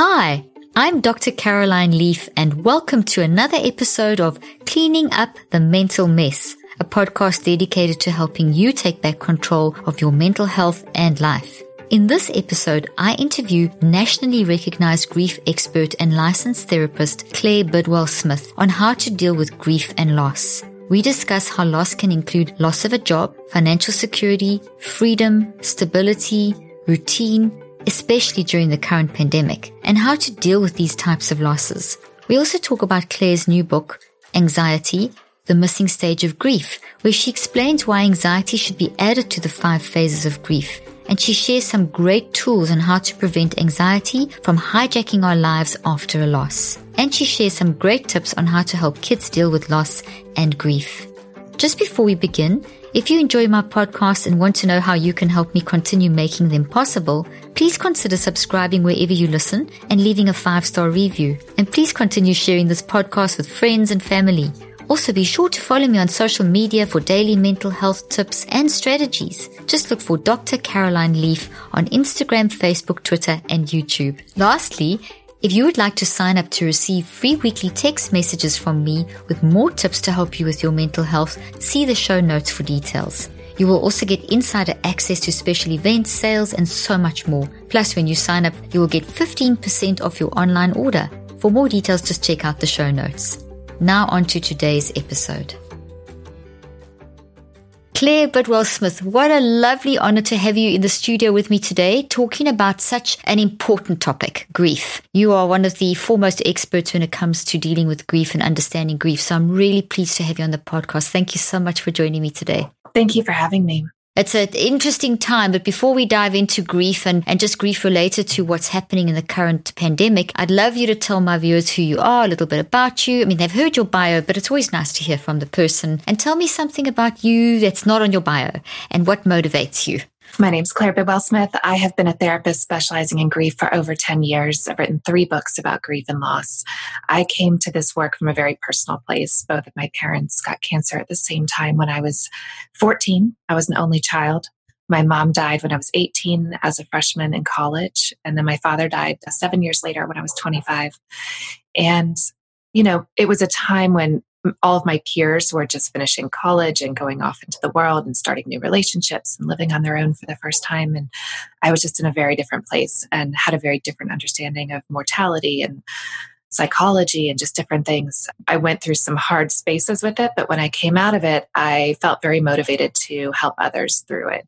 Hi, I'm Dr. Caroline Leaf, and welcome to another episode of Cleaning Up the Mental Mess, a podcast dedicated to helping you take back control of your mental health and life. In this episode, I interview nationally recognized grief expert and licensed therapist Claire Bidwell Smith on how to deal with grief and loss. We discuss how loss can include loss of a job, financial security, freedom, stability, routine, especially during the current pandemic, and how to deal with these types of losses. We also talk about Claire's new book, Anxiety, the Missing Stage of Grief, where she explains why anxiety should be added to the five phases of grief. And she shares some great tools on how to prevent anxiety from hijacking our lives after a loss. And she shares some great tips on how to help kids deal with loss and grief. Just before we begin, if you enjoy my podcast and want to know how you can help me continue making them possible, please consider subscribing wherever you listen and leaving a five star review. And please continue sharing this podcast with friends and family. Also, be sure to follow me on social media for daily mental health tips and strategies. Just look for Dr. Caroline Leaf on Instagram, Facebook, Twitter, and YouTube. Lastly, if you would like to sign up to receive free weekly text messages from me with more tips to help you with your mental health, see the show notes for details. You will also get insider access to special events, sales, and so much more. Plus, when you sign up, you will get 15% off your online order. For more details, just check out the show notes. Now on to today's episode. Claire Bidwell Smith, what a lovely honor to have you in the studio with me today, talking about such an important topic grief. You are one of the foremost experts when it comes to dealing with grief and understanding grief. So I'm really pleased to have you on the podcast. Thank you so much for joining me today. Thank you for having me. It's an interesting time, but before we dive into grief and, and just grief related to what's happening in the current pandemic, I'd love you to tell my viewers who you are, a little bit about you. I mean, they've heard your bio, but it's always nice to hear from the person. And tell me something about you that's not on your bio and what motivates you. My name's Claire Bidwell Smith. I have been a therapist specializing in grief for over 10 years. I've written three books about grief and loss. I came to this work from a very personal place. Both of my parents got cancer at the same time when I was 14. I was an only child. My mom died when I was 18 as a freshman in college. And then my father died seven years later when I was 25. And, you know, it was a time when all of my peers were just finishing college and going off into the world and starting new relationships and living on their own for the first time. And I was just in a very different place and had a very different understanding of mortality and psychology and just different things. I went through some hard spaces with it, but when I came out of it, I felt very motivated to help others through it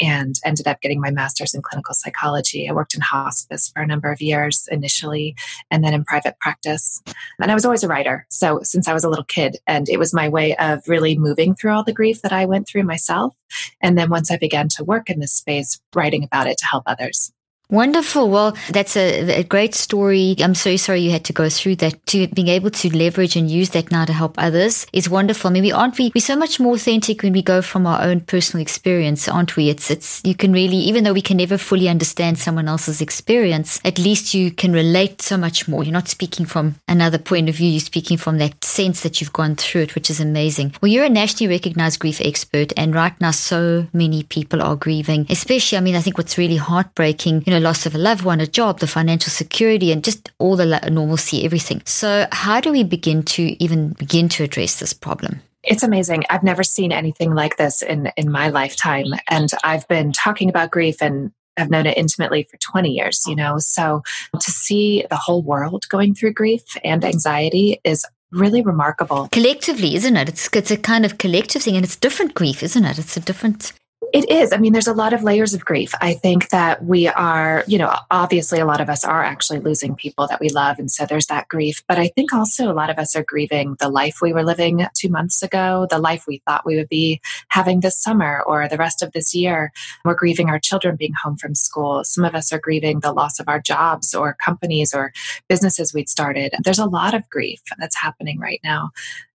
and ended up getting my master's in clinical psychology. I worked in hospice for a number of years initially and then in private practice. And I was always a writer. So since I was a little kid, and it was my way of really moving through all the grief that I went through myself. And then once I began to work in this space, writing about it to help others. Wonderful. Well, that's a, a, great story. I'm so sorry you had to go through that. To being able to leverage and use that now to help others is wonderful. I mean, we aren't we? We're so much more authentic when we go from our own personal experience, aren't we? It's it's you can really, even though we can never fully understand someone else's experience, at least you can relate so much more. You're not speaking from another point of view. You're speaking from that sense that you've gone through it, which is amazing. Well, you're a nationally recognized grief expert, and right now, so many people are grieving. Especially, I mean, I think what's really heartbreaking, you know loss of a loved one, a job, the financial security, and just all the normalcy, everything. So, how do we begin to even begin to address this problem? It's amazing. I've never seen anything like this in in my lifetime, and I've been talking about grief and have known it intimately for 20 years, you know. So to see the whole world going through grief and anxiety is really remarkable. Collectively, isn't it? It's, it's a kind of collective thing and it's different grief, isn't it? It's a different it is. I mean, there's a lot of layers of grief. I think that we are, you know, obviously a lot of us are actually losing people that we love. And so there's that grief. But I think also a lot of us are grieving the life we were living two months ago, the life we thought we would be having this summer or the rest of this year. We're grieving our children being home from school. Some of us are grieving the loss of our jobs or companies or businesses we'd started. There's a lot of grief that's happening right now.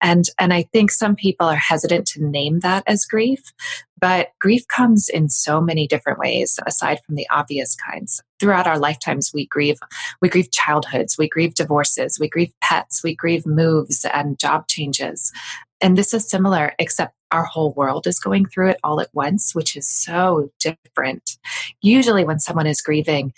And, and I think some people are hesitant to name that as grief, but grief comes in so many different ways, aside from the obvious kinds. Throughout our lifetimes, we grieve, we grieve childhoods, we grieve divorces, we grieve pets, we grieve moves and job changes. And this is similar, except our whole world is going through it all at once, which is so different. Usually, when someone is grieving,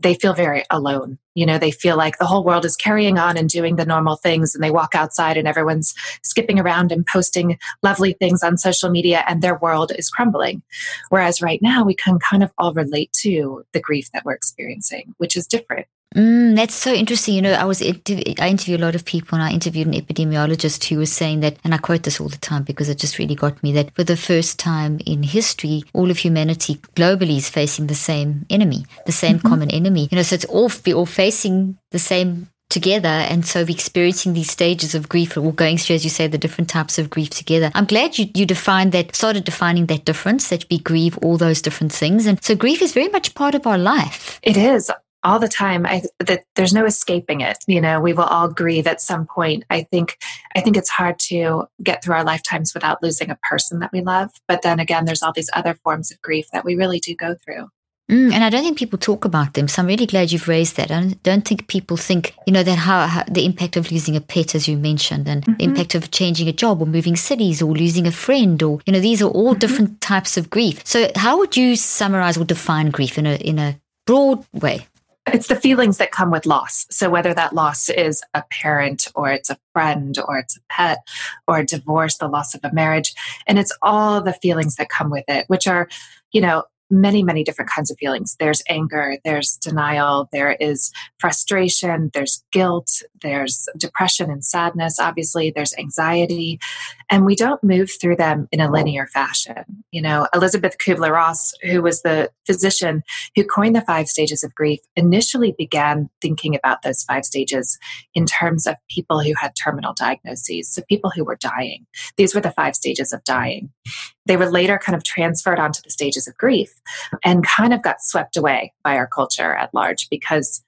they feel very alone. You know, they feel like the whole world is carrying on and doing the normal things, and they walk outside and everyone's skipping around and posting lovely things on social media, and their world is crumbling. Whereas right now, we can kind of all relate to the grief that we're experiencing, which is different. Mm, that's so interesting. You know, I was I interview a lot of people, and I interviewed an epidemiologist who was saying that, and I quote this all the time because it just really got me that for the first time in history, all of humanity globally is facing the same enemy, the same mm-hmm. common enemy. You know, so it's all we're all facing the same together and so we're experiencing these stages of grief or going through as you say the different types of grief together i'm glad you, you defined that started defining that difference that we grieve all those different things and so grief is very much part of our life it is all the time i that there's no escaping it you know we will all grieve at some point i think i think it's hard to get through our lifetimes without losing a person that we love but then again there's all these other forms of grief that we really do go through Mm, and I don't think people talk about them. So I'm really glad you've raised that. I don't think people think, you know, that how, how the impact of losing a pet, as you mentioned, and mm-hmm. the impact of changing a job or moving cities or losing a friend, or you know, these are all mm-hmm. different types of grief. So how would you summarize or define grief in a in a broad way? It's the feelings that come with loss. So, whether that loss is a parent or it's a friend or it's a pet or a divorce, the loss of a marriage, and it's all the feelings that come with it, which are, you know, many, many different kinds of feelings. There's anger, there's denial, there is frustration, there's guilt, there's depression and sadness, obviously, there's anxiety. And we don't move through them in a linear fashion. You know, Elisabeth Kubler Ross, who was the physician who coined the five stages of grief, initially began thinking about those five stages in terms of people who had terminal diagnoses, so people who were dying. These were the five stages of dying. They were later kind of transferred onto the stages of grief and kind of got swept away by our culture at large because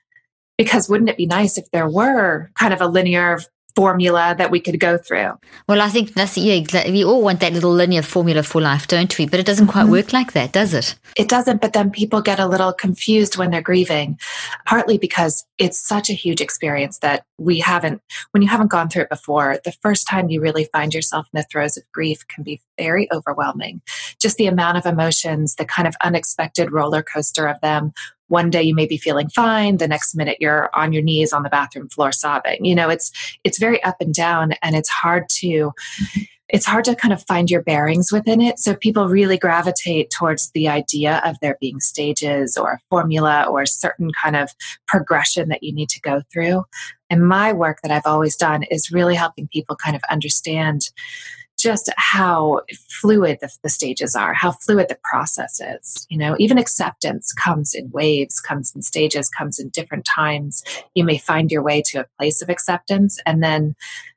because wouldn't it be nice if there were kind of a linear formula that we could go through. Well, I think that's yeah, we all want that little linear formula for life, don't we? But it doesn't quite mm-hmm. work like that, does it? It doesn't, but then people get a little confused when they're grieving, partly because it's such a huge experience that we haven't when you haven't gone through it before, the first time you really find yourself in the throes of grief can be very overwhelming. Just the amount of emotions, the kind of unexpected roller coaster of them one day you may be feeling fine the next minute you're on your knees on the bathroom floor sobbing. You know it's it's very up and down and it's hard to it's hard to kind of find your bearings within it. So people really gravitate towards the idea of there being stages or a formula or a certain kind of progression that you need to go through. And my work that i've always done is really helping people kind of understand just how fluid the, the, stages are, how fluid the process is. You know, even acceptance comes in waves, comes in stages, comes in different times. You may find your way to a place of acceptance, and then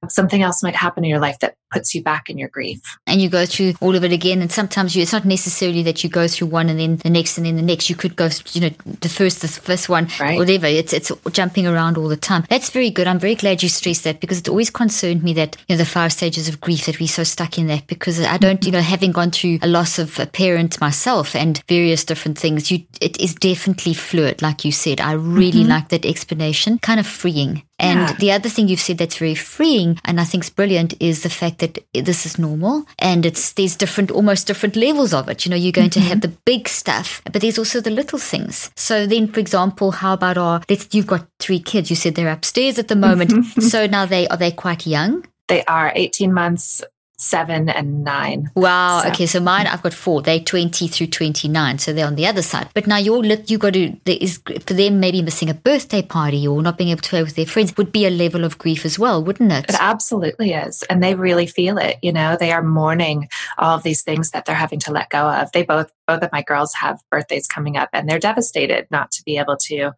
something else might happen in your life that puts you back in your grief. And you go through all of it again. And sometimes you, it's not necessarily that you go through one and then the next and then the next. You could go, you know, the first, the first one, right. whatever. It's it's jumping around all the time. That's very good. I'm very glad you stressed that because it always concerned me that you know the five stages of grief that we're so stuck in that because I don't, you know, having gone through a loss of a parent myself and various different things, you it is definitely fluid, like you said. I really mm-hmm. like that explanation, kind of freeing. And yeah. the other thing you've said that's very freeing and I think is brilliant is the fact that this is normal and it's there's different almost different levels of it. You know, you're going mm-hmm. to have the big stuff, but there's also the little things. So then for example, how about our let's you've got three kids, you said they're upstairs at the moment. Mm-hmm. so now they are they quite young? They are 18 months, seven and nine. Wow. So. Okay. So mine, I've got four. They're 20 through 29. So they're on the other side. But now you're, look, you got to, there is, for them, maybe missing a birthday party or not being able to play with their friends would be a level of grief as well, wouldn't it? It absolutely is. And they really feel it. You know, they are mourning all of these things that they're having to let go of. They both both of my girls have birthdays coming up and they're devastated not to be able to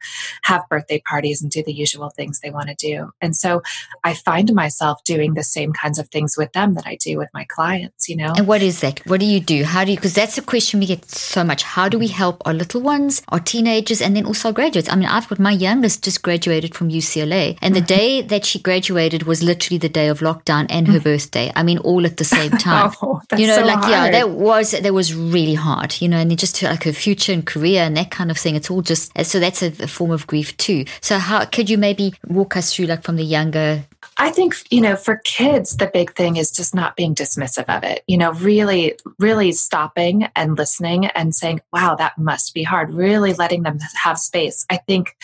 have birthday parties and do the usual things they want to do. And so I find myself doing the same kinds of things with them that I do with my clients, you know. And what is that? What do you do? How do you because that's a question we get so much. How do we help our little ones, our teenagers and then also graduates? I mean, I've got my youngest just graduated from UCLA and the mm-hmm. day that she graduated was literally the day of lockdown and her birthday. I mean, all at the same time. oh, you know, so like hard. yeah, that was that was really hard you know, and just like her future and career and that kind of thing. It's all just uh, so that's a, a form of grief too. So how could you maybe walk us through like from the younger I think, you know, for kids, the big thing is just not being dismissive of it. You know, really, really stopping and listening and saying, wow, that must be hard. Really letting them have space. I think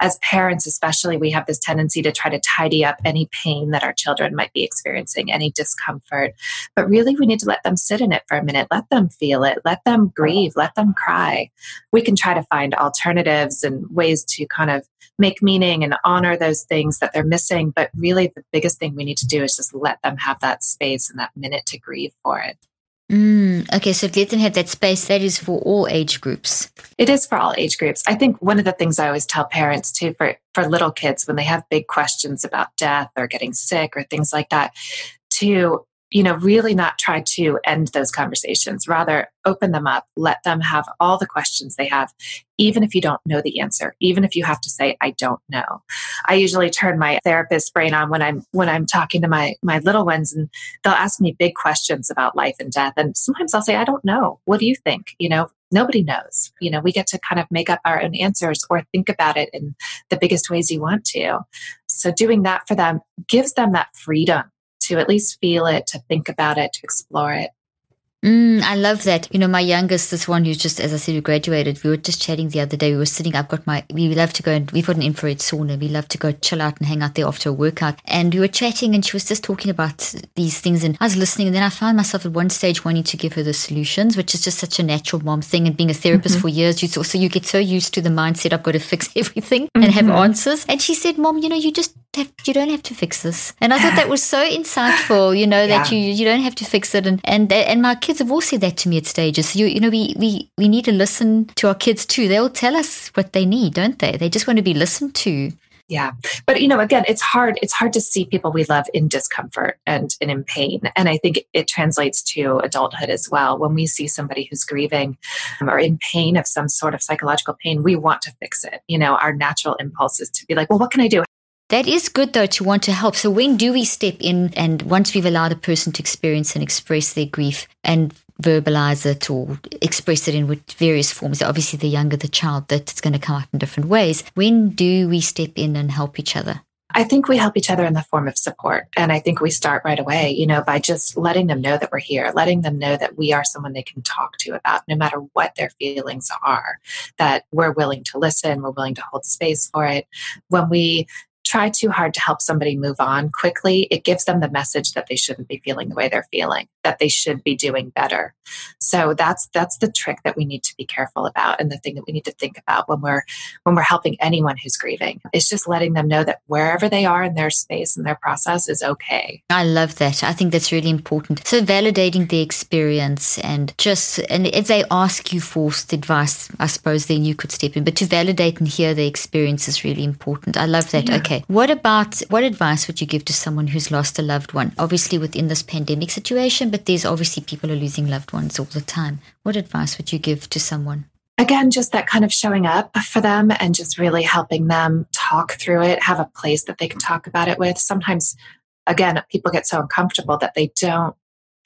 as parents, especially, we have this tendency to try to tidy up any pain that our children might be experiencing, any discomfort. But really, we need to let them sit in it for a minute, let them feel it, let them grieve, let them cry. We can try to find alternatives and ways to kind of make meaning and honor those things that they're missing. But really, the biggest thing we need to do is just let them have that space and that minute to grieve for it. Mm, okay, so let them have that space. That is for all age groups. It is for all age groups. I think one of the things I always tell parents too for, for little kids when they have big questions about death or getting sick or things like that, to you know, really not try to end those conversations. Rather, open them up, let them have all the questions they have, even if you don't know the answer, even if you have to say, I don't know. I usually turn my therapist brain on when I'm when I'm talking to my my little ones and they'll ask me big questions about life and death. And sometimes I'll say, I don't know. What do you think? You know, nobody knows. You know, we get to kind of make up our own answers or think about it in the biggest ways you want to. So doing that for them gives them that freedom to at least feel it, to think about it, to explore it. Mm, I love that. You know, my youngest, this one who's just, as I said, who graduated, we were just chatting the other day. We were sitting, I've got my, we love to go and we've got an infrared sauna. We love to go chill out and hang out there after a workout. And we were chatting and she was just talking about these things. And I was listening. And then I found myself at one stage wanting to give her the solutions, which is just such a natural mom thing. And being a therapist mm-hmm. for years, you so you get so used to the mindset, I've got to fix everything mm-hmm. and have answers. And she said, Mom, you know, you just have, you don't have to fix this. And I thought that was so insightful, you know, yeah. that you, you don't have to fix it. And, and, and my kids have all said that to me at stages. So you, you know, we, we, we need to listen to our kids too. They'll tell us what they need, don't they? They just want to be listened to. Yeah. But you know, again, it's hard, it's hard to see people we love in discomfort and, and in pain. And I think it translates to adulthood as well. When we see somebody who's grieving um, or in pain of some sort of psychological pain, we want to fix it. You know, our natural impulse is to be like, well, what can I do? That is good though to want to help. So when do we step in and once we've allowed a person to experience and express their grief and verbalize it or express it in various forms, obviously the younger the child that it's going to come out in different ways. When do we step in and help each other? I think we help each other in the form of support. And I think we start right away, you know, by just letting them know that we're here, letting them know that we are someone they can talk to about no matter what their feelings are, that we're willing to listen, we're willing to hold space for it. When we try too hard to help somebody move on quickly, it gives them the message that they shouldn't be feeling the way they're feeling, that they should be doing better. So that's that's the trick that we need to be careful about and the thing that we need to think about when we're when we're helping anyone who's grieving. It's just letting them know that wherever they are in their space and their process is okay. I love that. I think that's really important. So validating the experience and just and if they ask you for advice, I suppose then you could step in. But to validate and hear the experience is really important. I love that. Yeah. Okay. What about what advice would you give to someone who's lost a loved one? Obviously, within this pandemic situation, but there's obviously people are losing loved ones all the time. What advice would you give to someone? Again, just that kind of showing up for them and just really helping them talk through it, have a place that they can talk about it with. Sometimes, again, people get so uncomfortable that they don't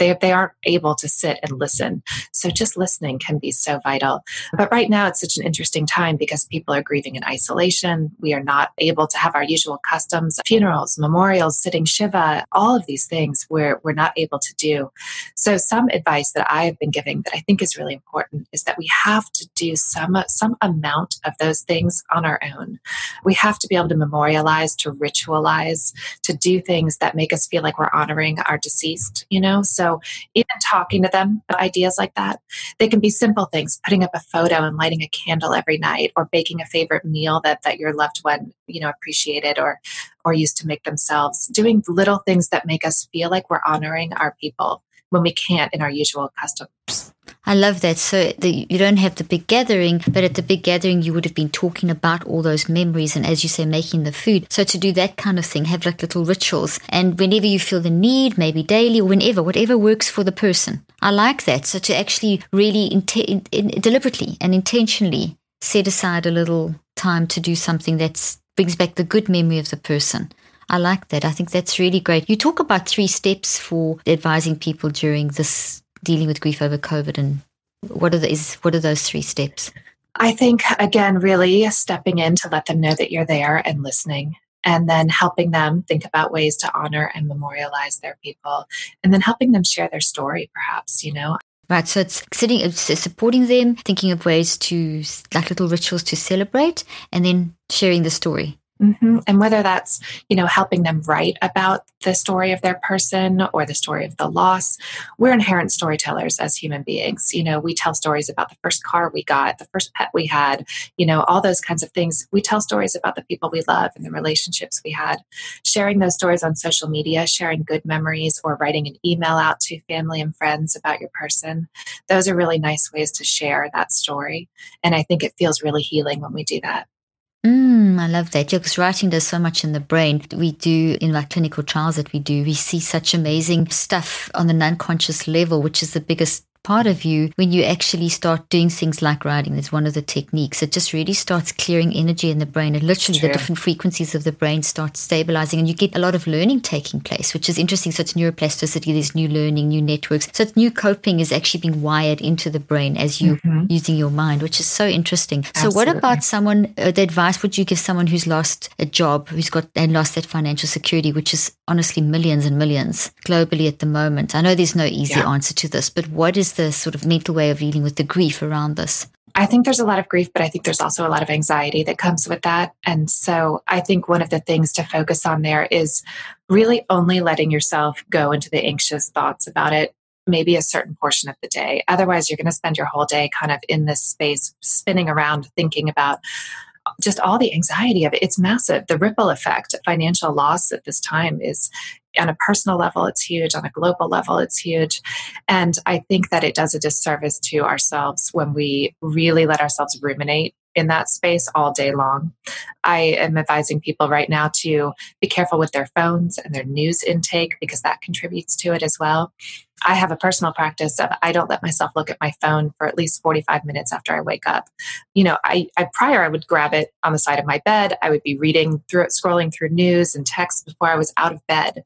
they, they aren't able to sit and listen. So just listening can be so vital. But right now, it's such an interesting time because people are grieving in isolation. We are not able to have our usual customs, funerals, memorials, sitting Shiva, all of these things we're, we're not able to do. So some advice that I have been giving that I think is really important is that we have to do some, some amount of those things on our own. We have to be able to memorialize, to ritualize, to do things that make us feel like we're honoring our deceased, you know? So even talking to them ideas like that, they can be simple things, putting up a photo and lighting a candle every night or baking a favorite meal that, that your loved one, you know, appreciated or or used to make themselves, doing little things that make us feel like we're honoring our people when we can't in our usual customs. I love that. So the, you don't have the big gathering, but at the big gathering, you would have been talking about all those memories and, as you say, making the food. So to do that kind of thing, have like little rituals. And whenever you feel the need, maybe daily or whenever, whatever works for the person. I like that. So to actually really in, in, deliberately and intentionally set aside a little time to do something that brings back the good memory of the person. I like that. I think that's really great. You talk about three steps for advising people during this dealing with grief over COVID, and what are those? What are those three steps? I think again, really stepping in to let them know that you're there and listening, and then helping them think about ways to honor and memorialize their people, and then helping them share their story, perhaps. You know, Right, so it's sitting, it's supporting them, thinking of ways to, like little rituals to celebrate, and then sharing the story. Mm-hmm. And whether that's, you know, helping them write about the story of their person or the story of the loss, we're inherent storytellers as human beings. You know, we tell stories about the first car we got, the first pet we had, you know, all those kinds of things. We tell stories about the people we love and the relationships we had. Sharing those stories on social media, sharing good memories, or writing an email out to family and friends about your person, those are really nice ways to share that story. And I think it feels really healing when we do that. Mm, I love that. Yeah, because writing does so much in the brain. We do in our clinical trials that we do, we see such amazing stuff on the unconscious level, which is the biggest part of you when you actually start doing things like writing. It's one of the techniques. It just really starts clearing energy in the brain and literally the different frequencies of the brain start stabilizing and you get a lot of learning taking place, which is interesting. So it's neuroplasticity, there's new learning, new networks. So it's new coping is actually being wired into the brain as you mm-hmm. using your mind, which is so interesting. Absolutely. So what about someone, uh, the advice would you give someone who's lost a job, who's got and lost that financial security, which is honestly millions and millions globally at the moment? I know there's no easy yeah. answer to this, but what is the sort of mental way of dealing with the grief around this? I think there's a lot of grief, but I think there's also a lot of anxiety that comes with that. And so I think one of the things to focus on there is really only letting yourself go into the anxious thoughts about it maybe a certain portion of the day. Otherwise, you're going to spend your whole day kind of in this space, spinning around, thinking about just all the anxiety of it. It's massive. The ripple effect, financial loss at this time is on a personal level, it's huge. On a global level, it's huge. And I think that it does a disservice to ourselves when we really let ourselves ruminate in that space all day long. I am advising people right now to be careful with their phones and their news intake because that contributes to it as well. I have a personal practice of I don't let myself look at my phone for at least 45 minutes after I wake up. You know, I, I prior I would grab it on the side of my bed. I would be reading through it, scrolling through news and texts before I was out of bed.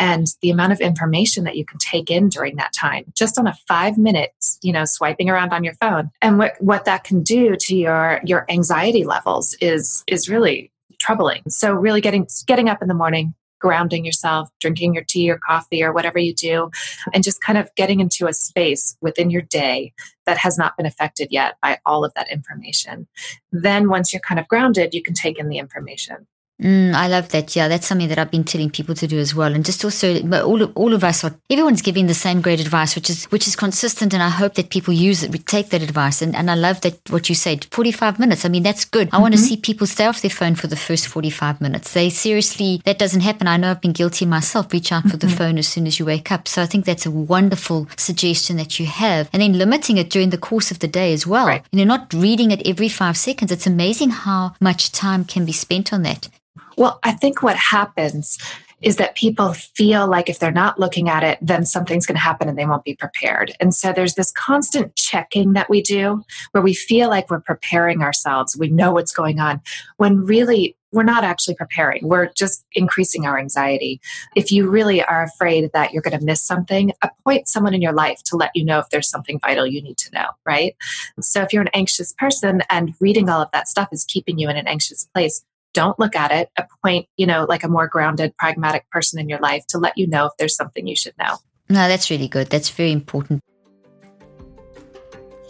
And the amount of information that you can take in during that time, just on a five minutes, you know, swiping around on your phone. And what, what that can do to your your anxiety levels is is really troubling. So really getting getting up in the morning, grounding yourself, drinking your tea or coffee or whatever you do, and just kind of getting into a space within your day that has not been affected yet by all of that information. Then, once you're kind of grounded, you can take in the information. Mm, I love that. Yeah, that's something that I've been telling people to do as well. And just also, all of, all of us are, everyone's giving the same great advice, which is, which is consistent. And I hope that people use it, we take that advice. And, and I love that what you said, 45 minutes. I mean, that's good. I mm-hmm. want to see people stay off their phone for the first 45 minutes. They seriously, that doesn't happen. I know I've been guilty myself. Reach out mm-hmm. for the mm-hmm. phone as soon as you wake up. So I think that's a wonderful suggestion that you have. And then limiting it during the course of the day as well. Right. You know, not reading it every five seconds. It's amazing how much time can be spent on that. Well, I think what happens is that people feel like if they're not looking at it, then something's going to happen and they won't be prepared. And so there's this constant checking that we do where we feel like we're preparing ourselves. We know what's going on when really we're not actually preparing. We're just increasing our anxiety. If you really are afraid that you're going to miss something, appoint someone in your life to let you know if there's something vital you need to know, right? So if you're an anxious person and reading all of that stuff is keeping you in an anxious place, don't look at it. Appoint, you know, like a more grounded, pragmatic person in your life to let you know if there's something you should know. No, that's really good. That's very important.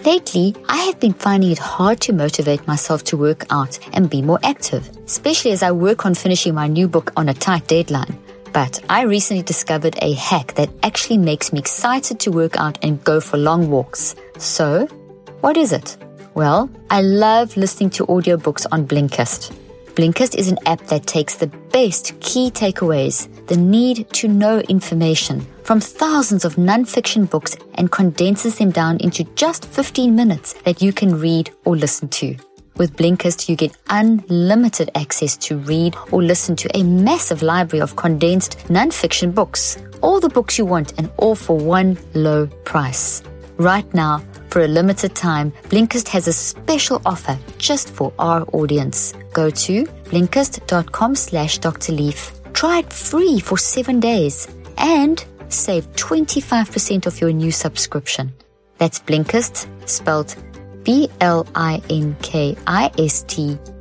Lately, I have been finding it hard to motivate myself to work out and be more active, especially as I work on finishing my new book on a tight deadline. But I recently discovered a hack that actually makes me excited to work out and go for long walks. So, what is it? Well, I love listening to audiobooks on Blinkist. Blinkist is an app that takes the best key takeaways, the need to know information from thousands of nonfiction books and condenses them down into just 15 minutes that you can read or listen to. With Blinkist, you get unlimited access to read or listen to a massive library of condensed nonfiction books. All the books you want and all for one low price. Right now, for a limited time, Blinkist has a special offer just for our audience. Go to blinkist.com slash Dr. Leaf. Try it free for seven days and save 25% of your new subscription. That's Blinkist, spelled B-L-I-N-K-I-S-T,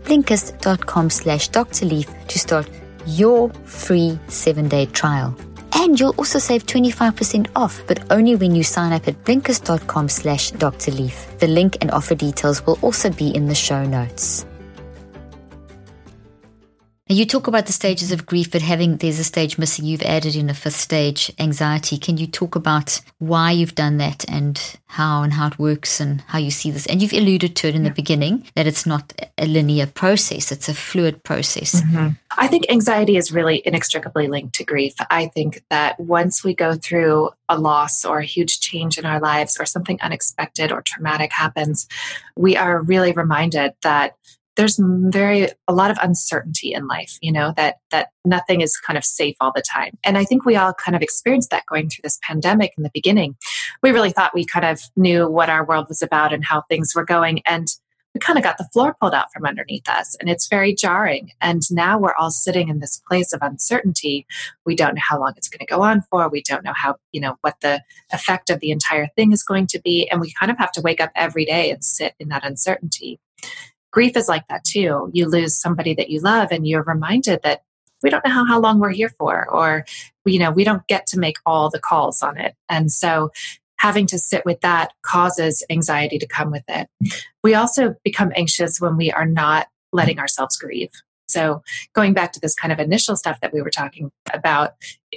blinkist.com slash Dr. Leaf to start your free seven-day trial. And you'll also save 25% off, but only when you sign up at blinkist.com slash Dr. Leaf. The link and offer details will also be in the show notes. You talk about the stages of grief, but having there's a stage missing. You've added in a fifth stage, anxiety. Can you talk about why you've done that and how and how it works and how you see this? And you've alluded to it in yeah. the beginning that it's not a linear process; it's a fluid process. Mm-hmm. I think anxiety is really inextricably linked to grief. I think that once we go through a loss or a huge change in our lives, or something unexpected or traumatic happens, we are really reminded that there's very a lot of uncertainty in life you know that that nothing is kind of safe all the time. And i think we all kind of experienced that going through this pandemic in the beginning. We really thought we kind of knew what our world was about and how things were going and we kind of got the floor pulled out from underneath us and it's very jarring. And now we're all sitting in this place of uncertainty. We don't know how long it's going to go on for. We don't know how you know what the effect of the entire thing is going to be and we kind of have to wake up every day and sit in that uncertainty grief is like that too. You lose somebody that you love and you're reminded that we don't know how, how long we're here for, or, you know, we don't get to make all the calls on it. And so having to sit with that causes anxiety to come with it. We also become anxious when we are not letting ourselves grieve. So going back to this kind of initial stuff that we were talking about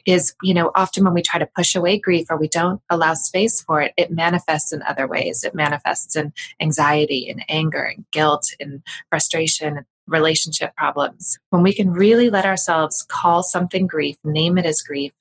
is, you know, often when we try to push away grief or we don't allow space for it, it manifests in other ways. It manifests in anxiety and anger and guilt and frustration and relationship problems. When we can really let ourselves call something grief, name it as grief,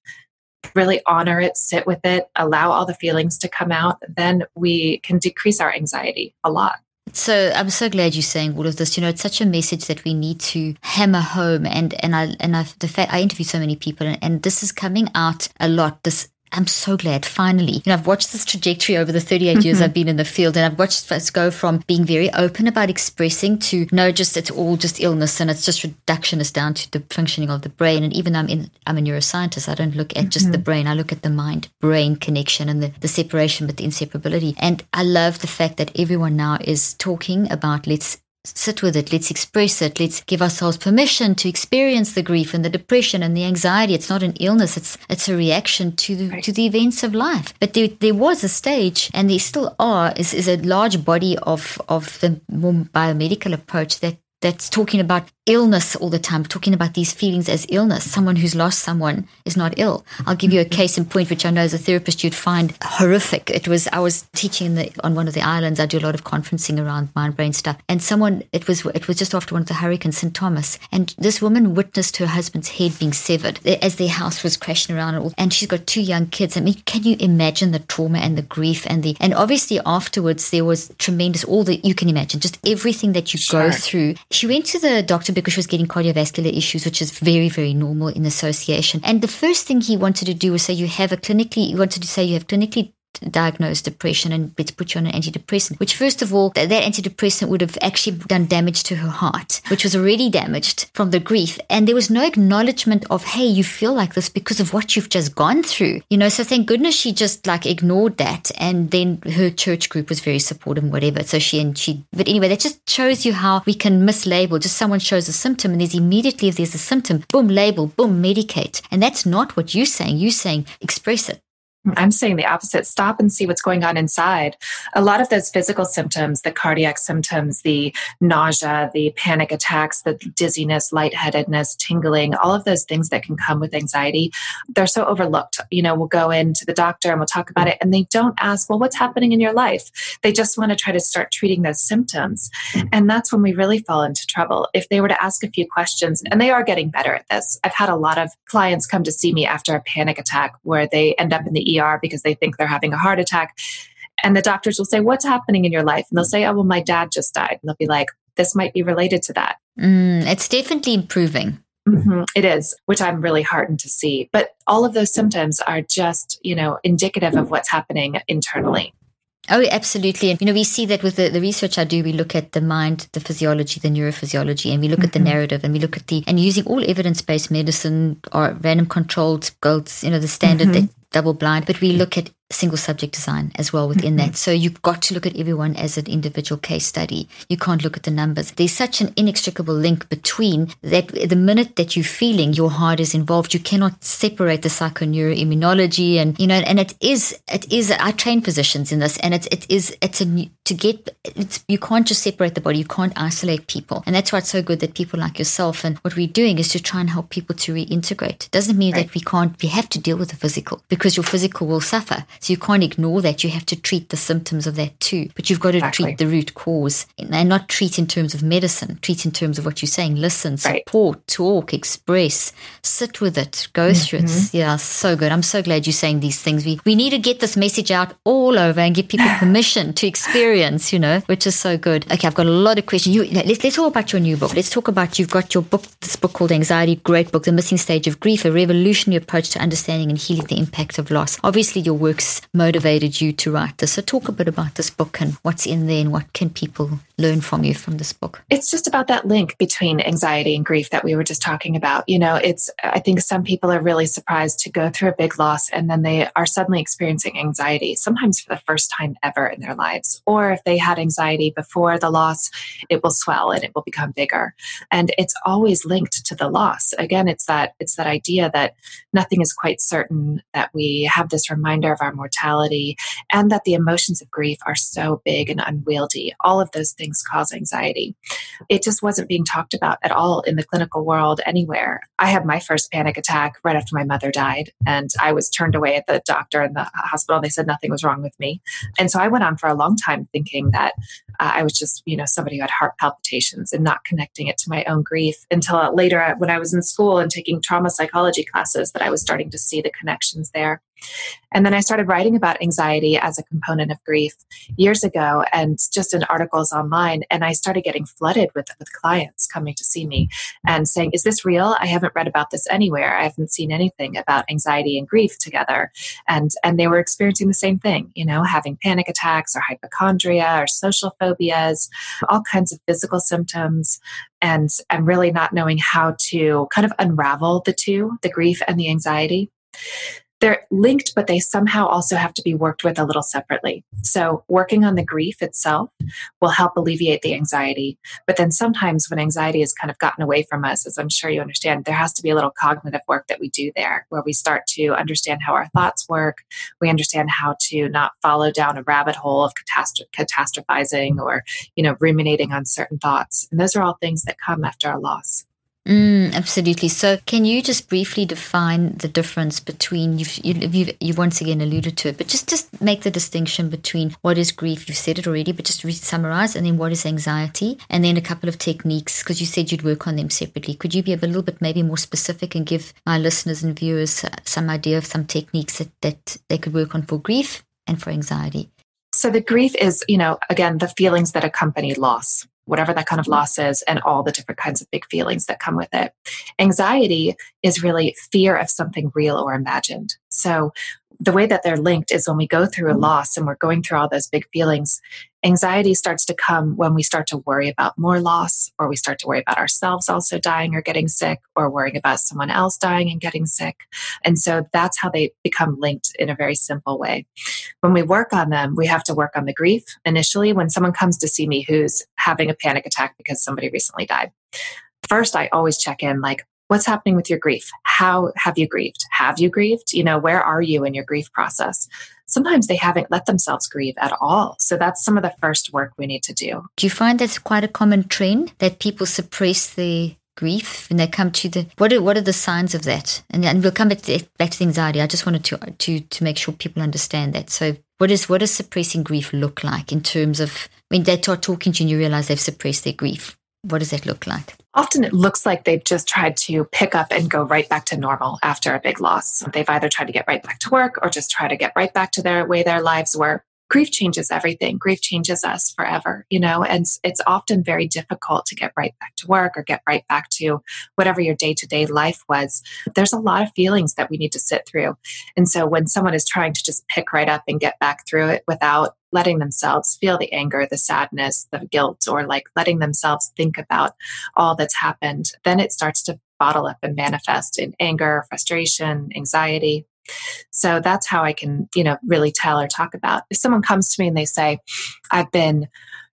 really honor it, sit with it, allow all the feelings to come out, then we can decrease our anxiety a lot. So I'm so glad you're saying all of this. You know, it's such a message that we need to hammer home. And and I and I've the fact I interviewed so many people, and, and this is coming out a lot. This I'm so glad finally. You know, I've watched this trajectory over the 38 mm-hmm. years I've been in the field and I've watched us go from being very open about expressing to no, just it's all just illness and it's just reductionist down to the functioning of the brain. And even though I'm in, I'm a neuroscientist, I don't look at mm-hmm. just the mm-hmm. brain. I look at the mind brain connection and the, the separation, but the inseparability. And I love the fact that everyone now is talking about let's sit with it. Let's express it. Let's give ourselves permission to experience the grief and the depression and the anxiety. It's not an illness. It's it's a reaction to the right. to the events of life. But there, there was a stage, and there still are, is, is a large body of of the more biomedical approach that that's talking about illness all the time, talking about these feelings as illness. Someone who's lost someone is not ill. I'll give you a case in point, which I know as a therapist you'd find horrific. It was I was teaching the, on one of the islands. I do a lot of conferencing around mind brain stuff, and someone it was it was just after one of the hurricanes, St Thomas, and this woman witnessed her husband's head being severed as their house was crashing around, and, all, and she's got two young kids. I mean, can you imagine the trauma and the grief and the and obviously afterwards there was tremendous all that you can imagine just everything that you sure. go through. She went to the doctor because she was getting cardiovascular issues, which is very, very normal in association. And the first thing he wanted to do was say you have a clinically, he wanted to say you have clinically diagnosed depression and put you on an antidepressant, which first of all, that, that antidepressant would have actually done damage to her heart, which was already damaged from the grief. And there was no acknowledgement of, hey, you feel like this because of what you've just gone through. You know, so thank goodness she just like ignored that. And then her church group was very supportive and whatever. So she and she, but anyway, that just shows you how we can mislabel. Just someone shows a symptom and there's immediately, if there's a symptom, boom, label, boom, medicate. And that's not what you're saying. You're saying express it. I'm saying the opposite. Stop and see what's going on inside. A lot of those physical symptoms, the cardiac symptoms, the nausea, the panic attacks, the dizziness, lightheadedness, tingling, all of those things that can come with anxiety, they're so overlooked. You know, we'll go into the doctor and we'll talk about it, and they don't ask, well, what's happening in your life? They just want to try to start treating those symptoms. And that's when we really fall into trouble. If they were to ask a few questions, and they are getting better at this, I've had a lot of clients come to see me after a panic attack where they end up in the ER because they think they're having a heart attack. And the doctors will say, What's happening in your life? And they'll say, Oh, well, my dad just died. And they'll be like, This might be related to that. Mm, it's definitely improving. Mm-hmm, it is, which I'm really heartened to see. But all of those symptoms are just, you know, indicative of what's happening internally. Oh, absolutely. And, you know, we see that with the, the research I do, we look at the mind, the physiology, the neurophysiology, and we look mm-hmm. at the mm-hmm. narrative and we look at the, and using all evidence based medicine or random controlled goals, you know, the standard mm-hmm. that double blind, but we look at single subject design as well within mm-hmm. that. So you've got to look at everyone as an individual case study. You can't look at the numbers. There's such an inextricable link between that the minute that you're feeling your heart is involved, you cannot separate the psychoneuroimmunology and you know, and it is it is I train physicians in this and it's it is it's a to get it's you can't just separate the body, you can't isolate people. And that's why it's so good that people like yourself and what we're doing is to try and help people to reintegrate. It doesn't mean right. that we can't we have to deal with the physical because your physical will suffer. So you can't ignore that. You have to treat the symptoms of that too. But you've got to exactly. treat the root cause and not treat in terms of medicine, treat in terms of what you're saying. Listen, support, right. talk, express, sit with it, go mm-hmm. through it. Mm-hmm. Yeah, so good. I'm so glad you're saying these things. We, we need to get this message out all over and give people permission to experience, you know, which is so good. Okay, I've got a lot of questions. You, let's, let's talk about your new book. Let's talk about you've got your book, this book called Anxiety, great book, The Missing Stage of Grief, a revolutionary approach to understanding and healing the impact of loss. Obviously, your work's motivated you to write this. So, talk a bit about this book and what's in there and what can people learn from you from this book? It's just about that link between anxiety and grief that we were just talking about. You know, it's, I think some people are really surprised to go through a big loss and then they are suddenly experiencing anxiety, sometimes for the first time ever in their lives. Or if they had anxiety before the loss, it will swell and it will become bigger. And it's always linked to the loss. Again, it's that, it's that idea that nothing is quite certain, that we have this reminder of our mortality and that the emotions of grief are so big and unwieldy. All of those things cause anxiety. It just wasn't being talked about at all in the clinical world anywhere. I had my first panic attack right after my mother died, and I was turned away at the doctor in the hospital. They said nothing was wrong with me. And so I went on for a long time thinking that uh, I was just, you know, somebody who had heart palpitations and not connecting it to my own grief until later when I was in school and taking trauma psychology classes that I was starting to see the connections there. And then I started writing about anxiety as a component of grief years ago and just in articles online. And I started getting flooded with, with clients coming to see me and saying, Is this real? I haven't read about this anywhere. I haven't seen anything about anxiety and grief together. And, and they were experiencing the same thing, you know, having panic attacks or hypochondria or social phobias, all kinds of physical symptoms. And, and really not knowing how to kind of unravel the two, the grief and the anxiety they're linked, but they somehow also have to be worked with a little separately. So, working on the grief itself will help alleviate the anxiety. But then sometimes when anxiety has kind of gotten away from us, as I'm sure you understand, there has to be a little cognitive work that we do there where we start to understand how our thoughts work. We understand how to not follow down a rabbit hole of catastro- catastrophizing or, you know, ruminating on certain thoughts. And those are all things that come after a loss. Mm, absolutely. So, can you just briefly define the difference between you've, you've, you've once again alluded to it, but just just make the distinction between what is grief? You've said it already, but just re- summarize, and then what is anxiety, and then a couple of techniques because you said you'd work on them separately. Could you be a little bit maybe more specific and give my listeners and viewers some idea of some techniques that that they could work on for grief and for anxiety? So the grief is, you know, again, the feelings that accompany loss whatever that kind of loss is, and all the different kinds of big feelings that come with it. Anxiety is really fear of something real or imagined. So the way that they're linked is when we go through a mm-hmm. loss and we're going through all those big feelings, anxiety starts to come when we start to worry about more loss, or we start to worry about ourselves also dying or getting sick, or worrying about someone else dying and getting sick. And so that's how they become linked in a very simple way. When we work on them, we have to work on the grief initially. When someone comes to see me who's having a panic attack because somebody recently died, first I always check in like, what's happening with your grief? How have you grieved? Have you grieved? You know, where are you in your grief process? Sometimes they haven't let themselves grieve at all. So that's some of the first work we need to do. Do you find that's quite a common trend that people suppress their grief when they come to the what are what are the signs of that? And, and we'll come back to, back to the anxiety. I just wanted to to to make sure people understand that. So what is what does suppressing grief look like in terms of when they start talking to you and you realize they've suppressed their grief? What does that look like? Often it looks like they've just tried to pick up and go right back to normal after a big loss. They've either tried to get right back to work or just try to get right back to their way their lives were grief changes everything. Grief changes us forever, you know, and it's often very difficult to get right back to work or get right back to whatever your day to day life was. There's a lot of feelings that we need to sit through. And so when someone is trying to just pick right up and get back through it without letting themselves feel the anger, the sadness, the guilt, or like letting themselves think about all that's happened, then it starts to bottle up and manifest in anger, frustration, anxiety. So that's how I can, you know, really tell or talk about. If someone comes to me and they say, I've been,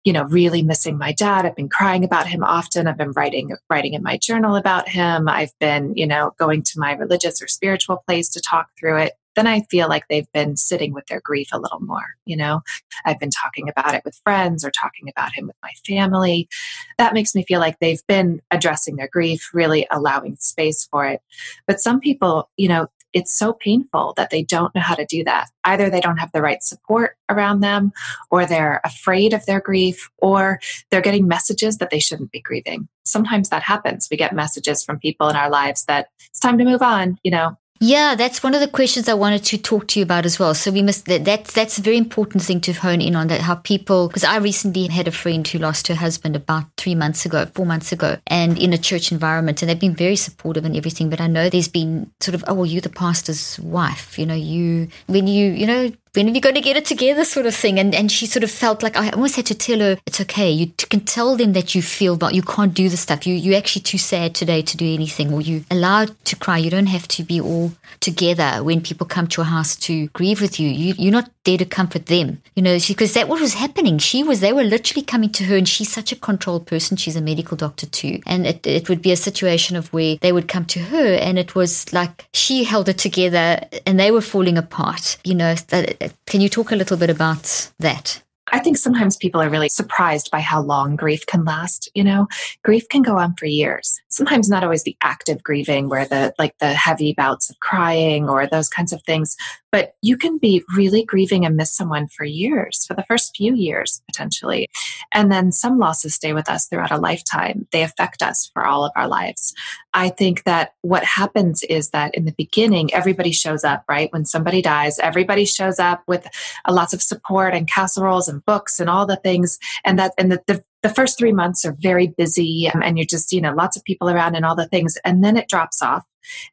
you know, really missing my dad. I've been crying about him often. I've been writing writing in my journal about him. I've been, you know, going to my religious or spiritual place to talk through it. Then I feel like they've been sitting with their grief a little more, you know. I've been talking about it with friends or talking about him with my family. That makes me feel like they've been addressing their grief, really allowing space for it. But some people, you know, it's so painful that they don't know how to do that. Either they don't have the right support around them, or they're afraid of their grief, or they're getting messages that they shouldn't be grieving. Sometimes that happens. We get messages from people in our lives that it's time to move on, you know, yeah, that's one of the questions I wanted to talk to you about as well. So we must that, that's that's a very important thing to hone in on that how people because I recently had a friend who lost her husband about three months ago, four months ago, and in a church environment, and they've been very supportive and everything. But I know there's been sort of oh well, you're the pastor's wife, you know, you when you you know when are you going to get it together sort of thing and and she sort of felt like i almost had to tell her it's okay. You can tell them that you feel but you can't do the stuff. You you're actually too sad today to do anything or you allowed to cry. You don't have to be all together when people come to a house to grieve with you, you you're not there to comfort them. You know because that what was happening. She was they were literally coming to her and she's such a controlled person. She's a medical doctor too. And it, it would be a situation of where they would come to her and it was like she held it together and they were falling apart. You know that can you talk a little bit about that? I think sometimes people are really surprised by how long grief can last. You know, grief can go on for years. Sometimes not always the active grieving where the like the heavy bouts of crying or those kinds of things, but you can be really grieving and miss someone for years, for the first few years potentially. And then some losses stay with us throughout a lifetime. They affect us for all of our lives. I think that what happens is that in the beginning, everybody shows up, right? When somebody dies, everybody shows up with lots of support and casseroles and books and all the things. And that, and the, the the first three months are very busy um, and you're just, you know, lots of people around and all the things. And then it drops off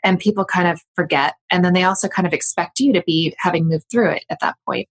and people kind of forget. And then they also kind of expect you to be having moved through it at that point.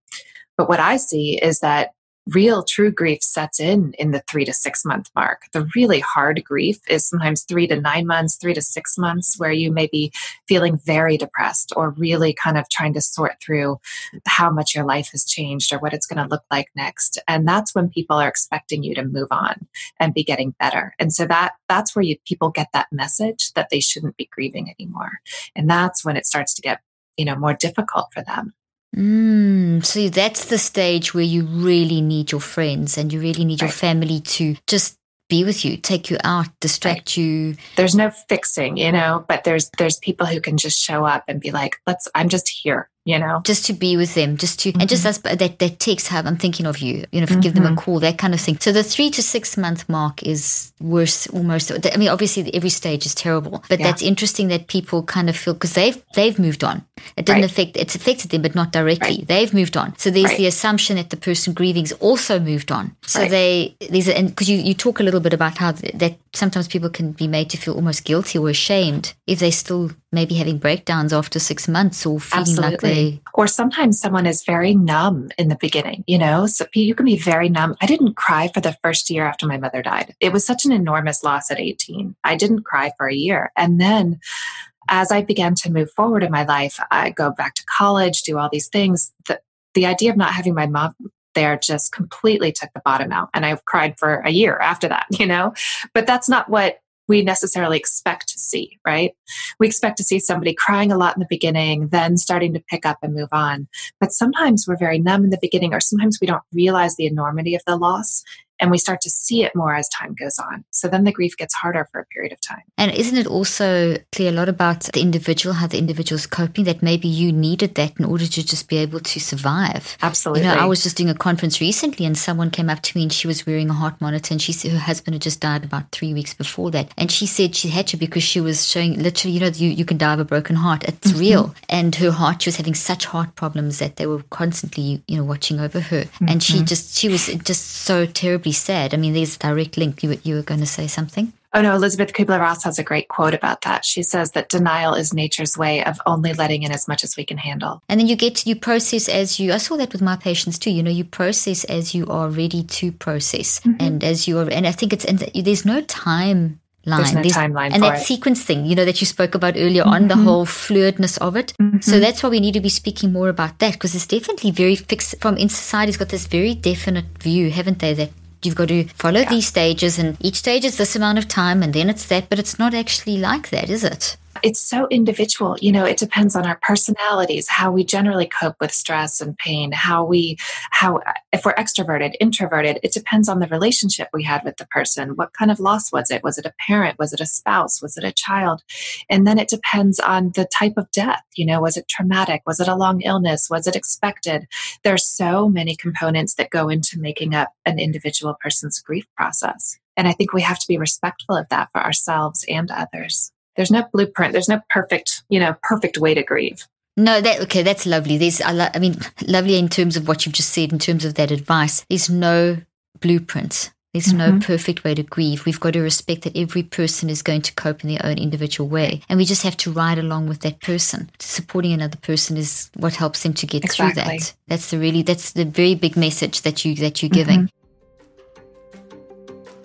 But what I see is that real true grief sets in in the three to six month mark. The really hard grief is sometimes three to nine months, three to six months, where you may be feeling very depressed or really kind of trying to sort through how much your life has changed or what it's going to look like next. And that's when people are expecting you to move on and be getting better. And so that that's where you, people get that message that they shouldn't be grieving anymore. And that's when it starts to get you know more difficult for them Mm, so that's the stage where you really need your friends and you really need right. your family to just be with you, take you out, distract right. you. There's no fixing, you know, but there's there's people who can just show up and be like, "Let's I'm just here." You know, just to be with them, just to, mm-hmm. and just mm-hmm. as that, that text have, I'm thinking of you, you know, mm-hmm. give them a mm-hmm. call, that kind of thing. So the three to six month mark is worse, almost. I mean, obviously every stage is terrible, but yeah. that's interesting that people kind of feel, because they've, they've moved on. It didn't Right. affect, it's affected them, but not directly. Right. They've moved on. So there's Right. the assumption that the person grieving's also moved on. So they, there's, a- and because you, you talk a little bit about how th- that sometimes people can be made to feel almost guilty or ashamed if they're still maybe having breakdowns after six months or feeling like they, Or sometimes someone is very numb in the beginning, you know? So you can be very numb. I didn't cry for the first year after my mother died. It was such an enormous loss at 18. I didn't cry for a year. And then as I began to move forward in my life, I go back to college, do all these things. The, the idea of not having my mom there just completely took the bottom out. And I cried for a year after that, you know? But that's not what we necessarily expect to see, right? We expect to see somebody crying a lot in the beginning, then starting to pick up and move on. But sometimes we're very numb in the beginning, or sometimes we don't realize the enormity of the loss and we start to see it more as time goes on. So then the grief gets harder for a period of time. And isn't it also clear a lot about the individual, how the individual's coping, that maybe you needed that in order to just be able to survive? Absolutely. You know, I was just doing a conference recently and someone came up to me and she was wearing a heart monitor and she said her husband had just died about three weeks before that. And she said she had to because she was showing literally, you know, you, you can die of a broken heart. It's mm-hmm. real. And her heart, she was having such heart problems that they were constantly, you know, watching over her. And she mm-hmm. just, she was just so terribly sad. I mean, there's a direct link. You, were- you were going to say something? Oh no, Elisabeth Kübler-Ross has a great quote about that. She says that denial is nature's way of only letting in as much as we can handle. And then you get you process as you. I saw that with my patients too. You know, you process as you are ready to process, mm-hmm. and as you are. And I think it's and there's no time line. There's no timeline and for that it. sequence thing. You know that you spoke about earlier on the mm-hmm. whole fluidness of it. Mm-hmm. So that's why we need to be speaking more about that because it's definitely very fixed. From in society's got this very definite view, haven't they? That You've got to follow these stages, and each stage is this amount of time, and then it's that. But it's not actually like that, is it? It's so individual. You know, it depends on our personalities, how we generally cope with stress and pain, how we, how, if we're extroverted, introverted, it depends on the relationship we had with the person. What kind of loss was it? Was it a parent? Was it a spouse? Was it a child? And then it depends on the type of death. You know, was it traumatic? Was it a long illness? Was it expected? There's so many components that go into making up an individual person's grief process. And I think we have to be respectful of that for ourselves and others. There's no blueprint. There's no perfect, you know, perfect way to grieve. No, that okay. That's lovely. There's, I, lo- I mean, lovely in terms of what you've just said. In terms of that advice, there's no blueprint. There's no mm-hmm. perfect way to grieve. We've got to respect that every person is going to cope in their own individual way, and we just have to ride along with that person. Supporting another person is what helps them to get through that. That's the really that's the very big message that you that you're giving. Mm-hmm.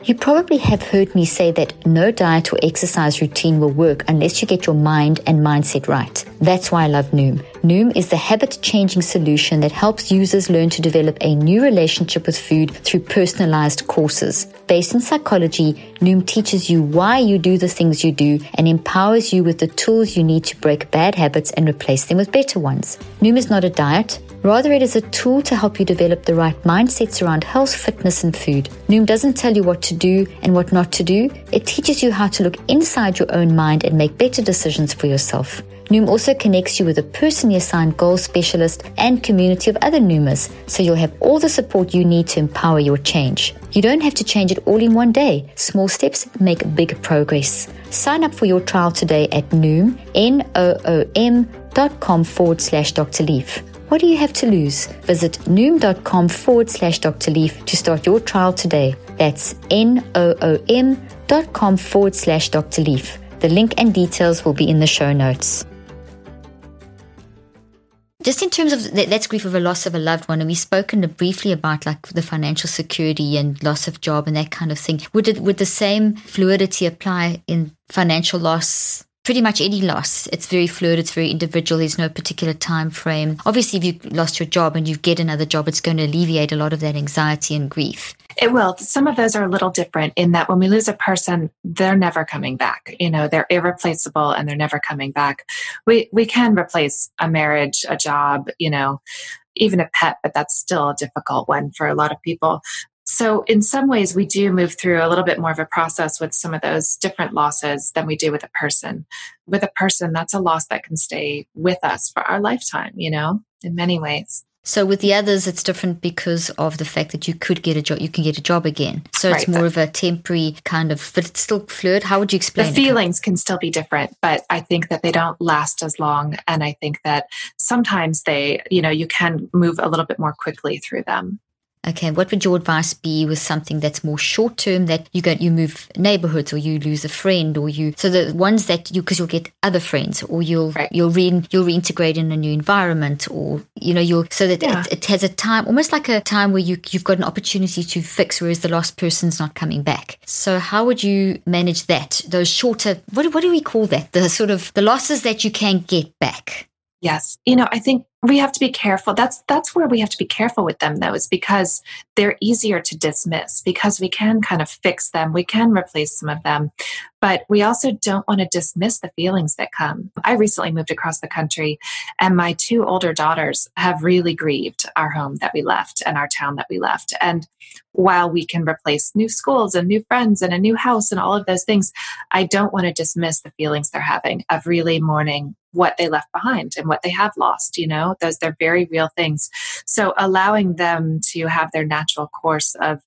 You probably have heard me say that no diet or exercise routine will work unless you get your mind and mindset right. That's why I love Noom. Noom is the habit changing solution that helps users learn to develop a new relationship with food through personalized courses. Based in psychology, Noom teaches you why you do the things you do and empowers you with the tools you need to break bad habits and replace them with better ones. Noom is not a diet. Rather, it is a tool to help you develop the right mindsets around health, fitness, and food. Noom doesn't tell you what to do and what not to do. It teaches you how to look inside your own mind and make better decisions for yourself. Noom also connects you with a personally assigned goal specialist and community of other Noomers, so you'll have all the support you need to empower your change. You don't have to change it all in one day. Small steps make big progress. Sign up for your trial today at Noom, N-O-O-M dot com forward slash Dr. Leaf. What do you have to lose? Visit noom.com forward slash Dr. Leaf to start your trial today. That's N-O-O-M dot com forward slash Dr. Leaf. The link and details will be in the show notes. Just in terms of that, that's grief of a loss of a loved one, and we've spoken briefly about like the financial security and loss of job and that kind of thing. Would it would the same fluidity apply in financial loss? Pretty much any loss. It's very fluid. It's very individual. There's no particular time frame. Obviously, if you lost your job and you get another job, it's going to alleviate a lot of that anxiety and grief. It will. Some of those are a little different in that when we lose a person, they're never coming back. You know, they're irreplaceable and they're never coming back. We we can replace a marriage, a job, you know, even a pet, but that's still a difficult one for a lot of people. So, in some ways, we do move through a little bit more of a process with some of those different losses than we do with a person. With a person, that's a loss that can stay with us for our lifetime, you know, in many ways. So with the others, it's different because of the fact that you could get a job, you can get a job again. So Right, it's more of a temporary kind of, but it's still fluid. How would you explain the it? feelings can still be different but i think that they don't last as long and i think that sometimes they you know you can move a little bit more quickly through them Okay, what would your advice be with something that's more short term that you go you move neighborhoods or you lose a friend or you so the ones that you because you'll get other friends or you'll Right. you'll re, you'll reintegrate in a new environment or you know you'll so that Yeah. it, it has a time almost like a time where you you've got an opportunity to fix whereas the lost person's not coming back. So how would you manage that? Those shorter what what do we call that? The sort of the losses that you can get back. Yes. You know i think we have to be careful. That's that's where we have to be careful with them though is because they're easier to dismiss because we can kind of fix them. We can replace some of them. But we also don't want to dismiss the feelings that come. I recently moved across the country and my two older daughters have really grieved our home that we left and our town that we left. And while we can replace new schools and new friends and a new house and all of those things i don't want to dismiss the feelings they're having of really mourning what they left behind and what they have lost you know those they're very real things so allowing them to have their natural course of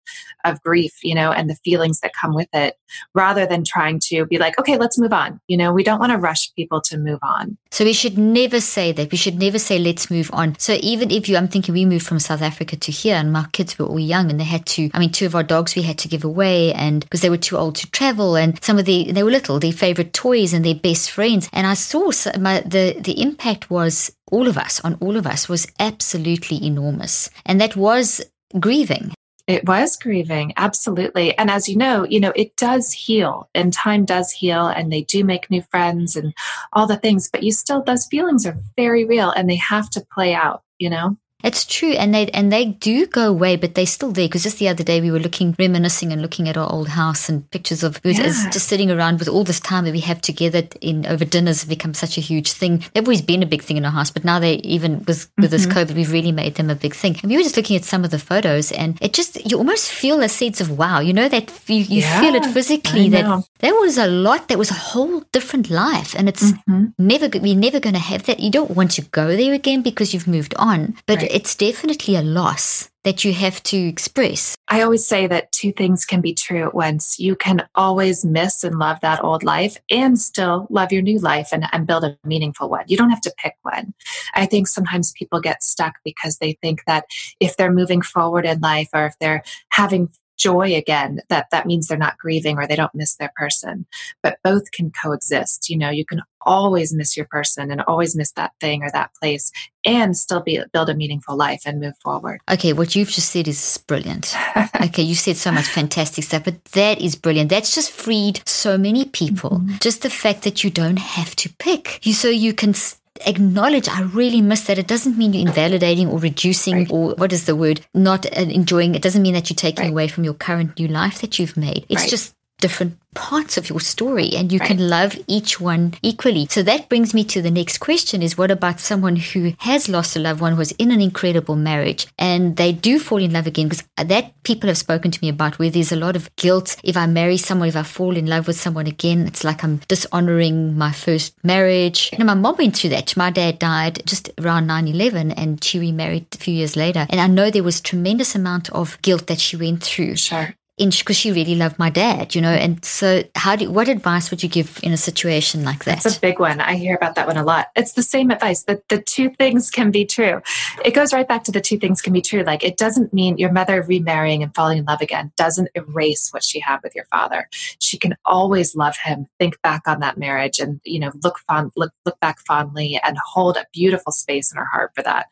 of grief you know and the feelings that come with it rather than trying to be like okay let's move on you know we don't want to rush people to move on So we should never say that. We should never say, let's move on. So even if you, I'm thinking we moved from South Africa to here and my kids were all young and they had to, I mean, two of our dogs we had to give away and because they were too old to travel and some of the, they were little, their favorite toys and their best friends. And I saw so- the, the impact was all of us, on all of us was absolutely enormous. And that was grieving. It was grieving, absolutely. And as you know, you know, it does heal and time does heal and they do make new friends and all the things, but you still those feelings are very real and they have to play out, you know? It's true, and they and they do go away, but they're still there. Because just the other day we were looking, reminiscing, and looking at our old house and pictures of Yeah. just sitting around with all this time that we have together in over dinners have become such a huge thing. They've always been a big thing in our house, but now they even with with this Mm-hmm. COVID, we've really made them a big thing. And we were just looking at some of the photos, and it just you almost feel a sense of wow. You know that you, you feel it physically that there was a lot. That was a whole different life, and it's Mhm. never we're never going to have that. You don't want to go there again because you've moved on, but Right. It's definitely a loss that you have to express. I always say that two things can be true at once. You can always miss and love that old life and still love your new life and, and build a meaningful one. You don't have to pick one. I think sometimes people get stuck because they think that if they're moving forward in life or if they're having joy again that that means they're not grieving or they don't miss their person but both can coexist you know you can always miss your person and always miss that thing or that place and still be build a meaningful life and move forward Okay, what you've just said is brilliant. okay, you said so much fantastic stuff, but that is brilliant. That's just freed so many people. Mm-hmm. Just the fact that you don't have to pick. You so you can s- acknowledge I really miss that. It doesn't mean you're invalidating or reducing Right. or what is the word? Not uh, enjoying. It doesn't mean that you're taking Right. away from your current new life that you've made. It's Right. just different parts of your story and you Right. can love each one equally. So that brings me to the next question is what about someone who has lost a loved one, who was in an incredible marriage and they do fall in love again? Because that people have spoken to me about where there's a lot of guilt. If I marry someone, if I fall in love with someone again, it's like I'm dishonoring my first marriage. You know, my mom went through that. My dad died just around 9-11 and she remarried a few years later. And I know there was tremendous amount of guilt that she went through sure because she really loved my dad, you know. And so, how do what advice would you give in a situation like that? That's a big one. I hear about that one a lot. It's the same advice that the two things can be true. It goes right back to the two things can be true. Like it doesn't mean your mother remarrying and falling in love again doesn't erase what she had with your father. She can always love him, think back on that marriage and, you know, look fond look look back fondly and hold a beautiful space in her heart for that.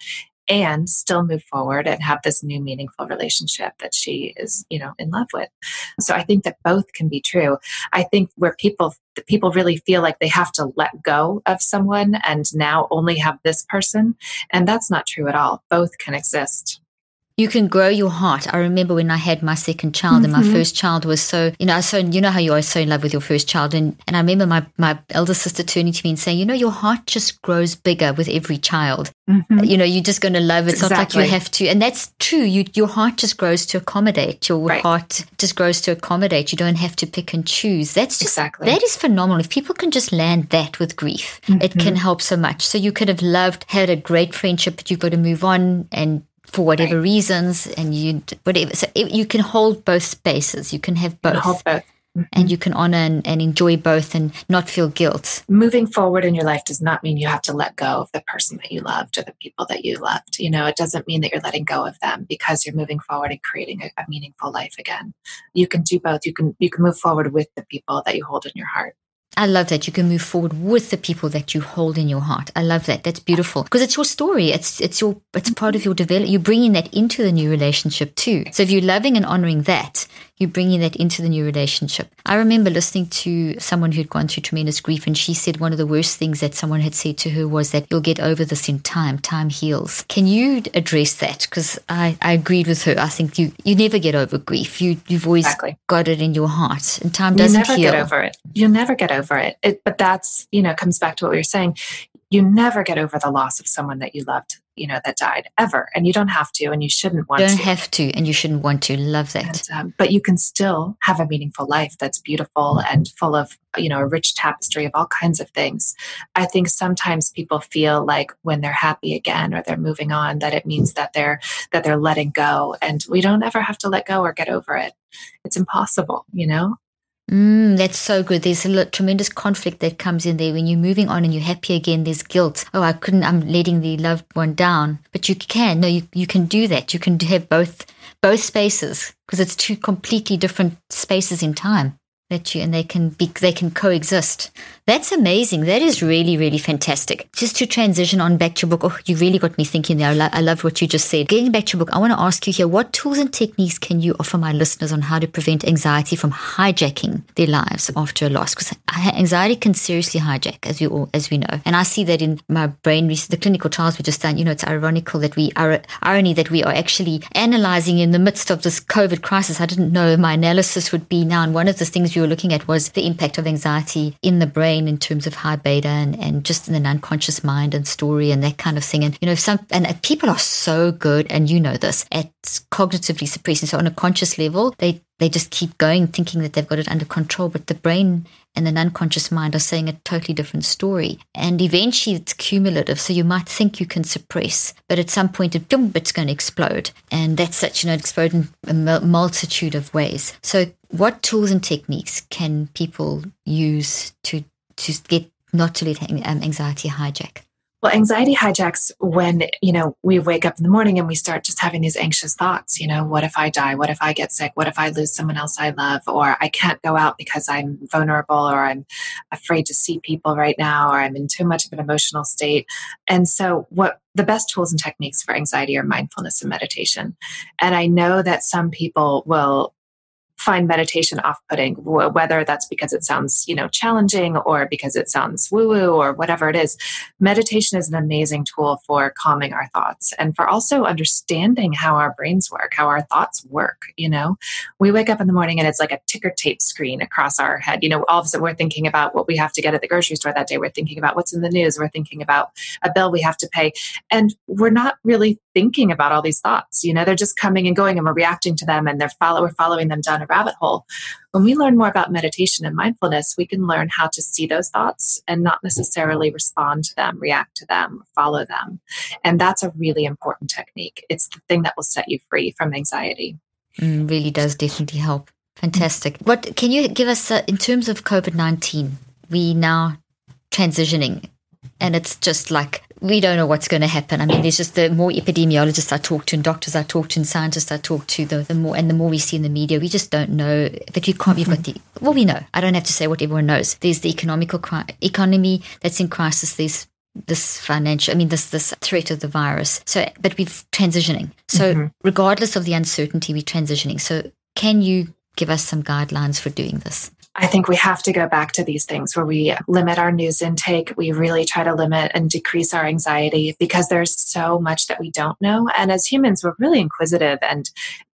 And still move forward and have this new meaningful relationship that she is, you know, in love with. So I think that both can be true. I think where people people really feel like they have to let go of someone and now only have this person and that's not true at all both can exist you can grow your heart. I remember when I had my second child mm-hmm. and my mm-hmm. first child was so, you know, so, you know how you are so in love with your first child. And, and I remember my, my elder sister turning to me and saying, you know, your heart just grows bigger with every child. Mm-hmm. You know, you're just going to love it. It's exactly. not like you have to. And that's true. You, your heart just grows to accommodate. Your right. heart just grows to accommodate. You don't have to pick and choose. That's just, exactly. that is phenomenal. If people can just land that with grief, mm-hmm. it can help so much. So you could have loved, had a great friendship, but you've got to move on and for whatever right. reasons and you whatever so it, you can hold both spaces. You can have both, hold both. Mm-hmm. and you can honor and, and, enjoy both and not feel guilt. Moving forward in your life does not mean you have to let go of the person that you loved or the people that you loved. You know it doesn't mean that you're letting go of them because you're moving forward and creating a, a meaningful life again. You can do both. You can you can move forward with the people that you hold in your heart I love that you can move forward with the people that you hold in your heart. I love that. That's beautiful because it's your story. It's it's your it's part of your development. You're bringing that into the new relationship too. So if you're loving and honoring that, you're bringing that into the new relationship. I remember listening to someone who'd gone through tremendous grief, and she said one of the worst things that someone had said to her was that you'll get over this in time. Time heals. Can you address that? Because I, I agreed with her. I think you you never get over grief. You you've always exactly. got it in your heart, and time doesn't you never heal. get over it. You'll never get over it. it. But that's you know comes back to what we were saying. You never get over the loss of someone that you loved you know that died ever and you don't have to and you shouldn't want to You don't to. have to and you shouldn't want to. Love that. And, um, but you can still have a meaningful life that's beautiful and full of you know a rich tapestry of all kinds of things. I think sometimes people feel like when they're happy again or they're moving on that it means that they're that they're letting go and we don't ever have to let go or get over it. It's impossible you know Mm, that's so good. There's a tremendous conflict that comes in there when you're moving on and you're happy again. There's guilt. Oh, I couldn't. I'm letting the loved one down. But you can. No, you you can do that. You can have both both spaces because it's two completely different spaces in time that you and they can be they can coexist. That's amazing. That is really really fantastic. Just to transition on back to your book. Oh, you really got me thinking there. I, lo- I love what you just said. Getting back to your book, I want to ask you here: what tools and techniques can you offer my listeners on how to prevent anxiety from hijacking their lives after a loss? Because anxiety can seriously hijack, as we all as we know, and I see that in my brain. The clinical trials we just done. You know, it's ironical that we are irony that we are actually analyzing in the midst of this COVID crisis. I didn't know my analysis would be now, and one of the things you were looking at was the impact of anxiety in the brain in terms of high beta and, and just in the unconscious mind and story and that kind of thing. And, you know, some, and people are so good, and you know this, at cognitively suppressing. So on a conscious level, they, they just keep going thinking that they've got it under control, but the brain and the unconscious mind are saying a totally different story. And eventually it's cumulative. So you might think you can suppress, but at some point it, it's going to explode. And that's such, you know, in a multitude of ways. So what tools and techniques can people use to, to get not to let um, anxiety hijack? Well, anxiety hijacks when, you know, we wake up in the morning and we start just having these anxious thoughts. You know, what if I die? What if I get sick? What if I lose someone else I love? Or I can't go out because I'm vulnerable or I'm afraid to see people right now or I'm in too much of an emotional state. And so, what the best tools and techniques for anxiety are mindfulness and meditation. And I know that some people will find meditation off-putting whether that's because it sounds you know challenging or because it sounds woo-woo or whatever it is meditation is an amazing tool for calming our thoughts and for also understanding how our brains work how our thoughts work you know? We wake up in the morning and it's like a ticker tape screen across our head. You know all of a sudden we're thinking about what we have to get at the grocery store that day. We're thinking about what's in the news. We're thinking about a bill we have to pay. And we're not really thinking about all these thoughts you know they're just coming and going and we're reacting to them and they're follow we're following them down a rabbit hole. When we learn more about meditation and mindfulness, we can learn how to see those thoughts and not necessarily respond to them, react to them, follow them. And that's a really important technique. It's the thing that will set you free from anxiety. Mm, really does definitely help. Fantastic. What can you give us uh, in terms of COVID 19? We now transitioning and it's just like we don't know what's going to happen. I mean, there's just the more epidemiologists I talk to, and doctors I talk to, and scientists I talk to, the, the more and the more we see in the media, we just don't know. But you can't. You've got the well, we know. I don't have to say what everyone knows. There's the economical economy that's in crisis. There's this financial, I mean, this this threat of the virus. So, but we're transitioning. So, mm-hmm. regardless of the uncertainty, we're transitioning. So, can you give us some guidelines for doing this? I think we have to go back to these things where we limit our news intake. We really try to limit and decrease our anxiety because there's so much that we don't know. And as humans, we're really inquisitive and,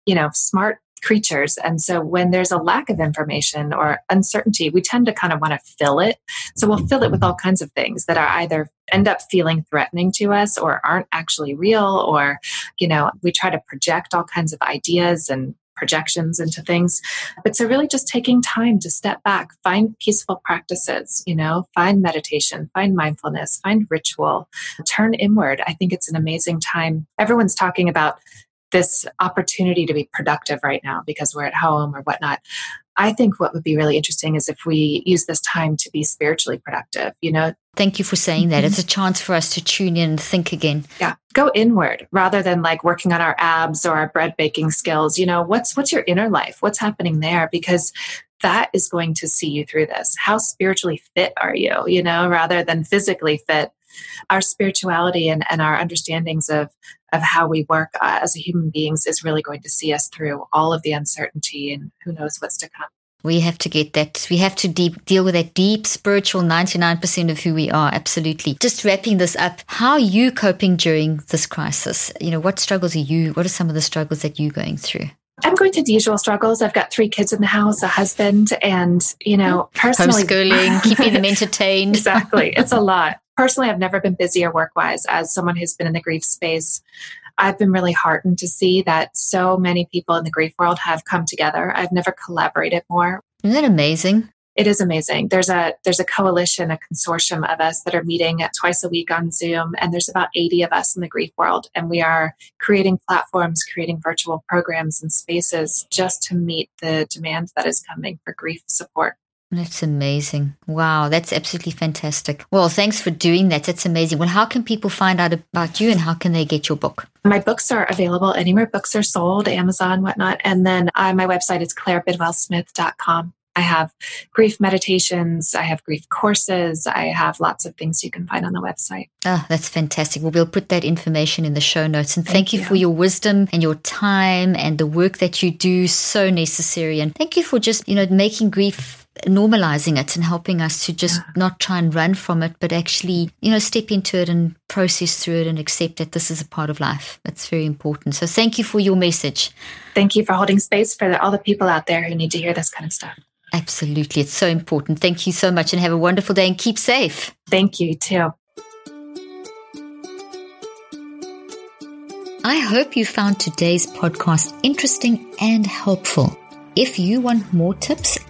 you know, smart creatures. And so when there's a lack of information or uncertainty, we tend to kind of want to fill it. So we'll fill it with all kinds of things that are either end up feeling threatening to us or aren't actually real or you know we try to project all kinds of ideas and projections into things. But so really just taking time to step back, find peaceful practices, you know, find meditation, find mindfulness, find ritual, turn inward. I think it's an amazing time. Everyone's talking about this opportunity to be productive right now because we're at home or whatnot. I think what would be really interesting is if we use this time to be spiritually productive, you know. Thank you for saying that. It's mm-hmm. a chance for us to tune in and think again. Yeah. Go inward rather than like working on our abs or our bread baking skills. You know, what's what's your inner life? What's happening there? Because that is going to see you through this. How spiritually fit are you, you know, rather than physically fit? Our spirituality and, and our understandings of of how we work uh, as human beings is really going to see us through all of the uncertainty and who knows what's to come. We have to get that. We have to deep, deal with that deep spiritual 99% of who we are. Absolutely. Just wrapping this up, how are you coping during this crisis? You know, what struggles are you, what are some of the struggles that you're going through? I'm going through the usual struggles. I've got three kids in the house, a husband, and, you know, personally. Homeschooling, keeping them entertained. exactly. It's a lot personally, I've never been busier work wise as someone who's been in the grief space. I've been really heartened to see that so many people in the grief world have come together. I've never collaborated more. Isn't that amazing? It is amazing. There's a there's a coalition, a consortium of us that are meeting twice a week on Zoom, and there's about 80 of us in the grief world, and we are creating platforms, creating virtual programs and spaces just to meet the demand that is coming for grief support. That's amazing. Wow, that's absolutely fantastic. Well, thanks for doing that. That's amazing. Well, how can people find out about you and how can they get your book? My books are available anywhere books are sold, Amazon, whatnot. And then uh, my website is clairebidwellsmith.com. I have grief meditations, I have grief courses, I have lots of things you can find on the website. Oh, that's fantastic. Well, we'll put that information in the show notes. And thank, thank you, you for your wisdom and your time and the work that you do. So necessary. And thank you for just, you know, making grief normalizing it and helping us to just yeah. not try and run from it, but actually, you know, step into it and process through it and accept that this is a part of life. That's very important. So thank you for your message. Thank you for holding space for all the people out there who need to hear this kind of stuff. Absolutely. It's so important. Thank you so much and have a wonderful day and keep safe. Thank you too. I hope you found today's podcast interesting and helpful. If you want more tips